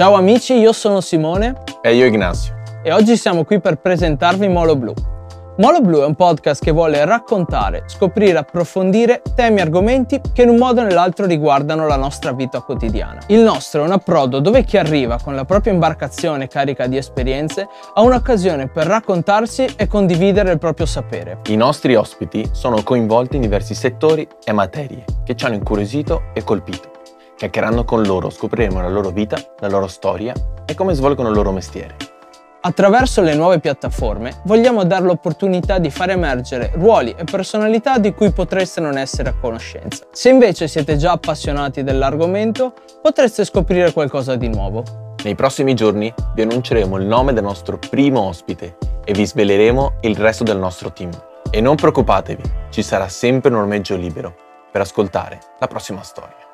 Ciao amici, io sono Simone E io Ignazio. e oggi siamo qui per presentarvi Molo Blu. Molo Blu è un podcast che vuole raccontare, scoprire, approfondire temi e argomenti che in un modo o nell'altro riguardano la nostra vita quotidiana. Il nostro è un approdo dove chi arriva con la propria imbarcazione carica di esperienze ha un'occasione per raccontarsi e condividere il proprio sapere. I nostri ospiti sono coinvolti in diversi settori e materie che ci hanno incuriosito e colpito. Chiacchierando con loro scopriremo la loro vita, la loro storia e come svolgono il loro mestiere. Attraverso le nuove piattaforme vogliamo dare l'opportunità di far emergere ruoli e personalità di cui potreste non essere a conoscenza. Se invece siete già appassionati dell'argomento, potreste scoprire qualcosa di nuovo. Nei prossimi giorni vi annunceremo il nome del nostro primo ospite e vi sveleremo il resto del nostro team. E non preoccupatevi, ci sarà sempre un ormeggio libero per ascoltare la prossima storia.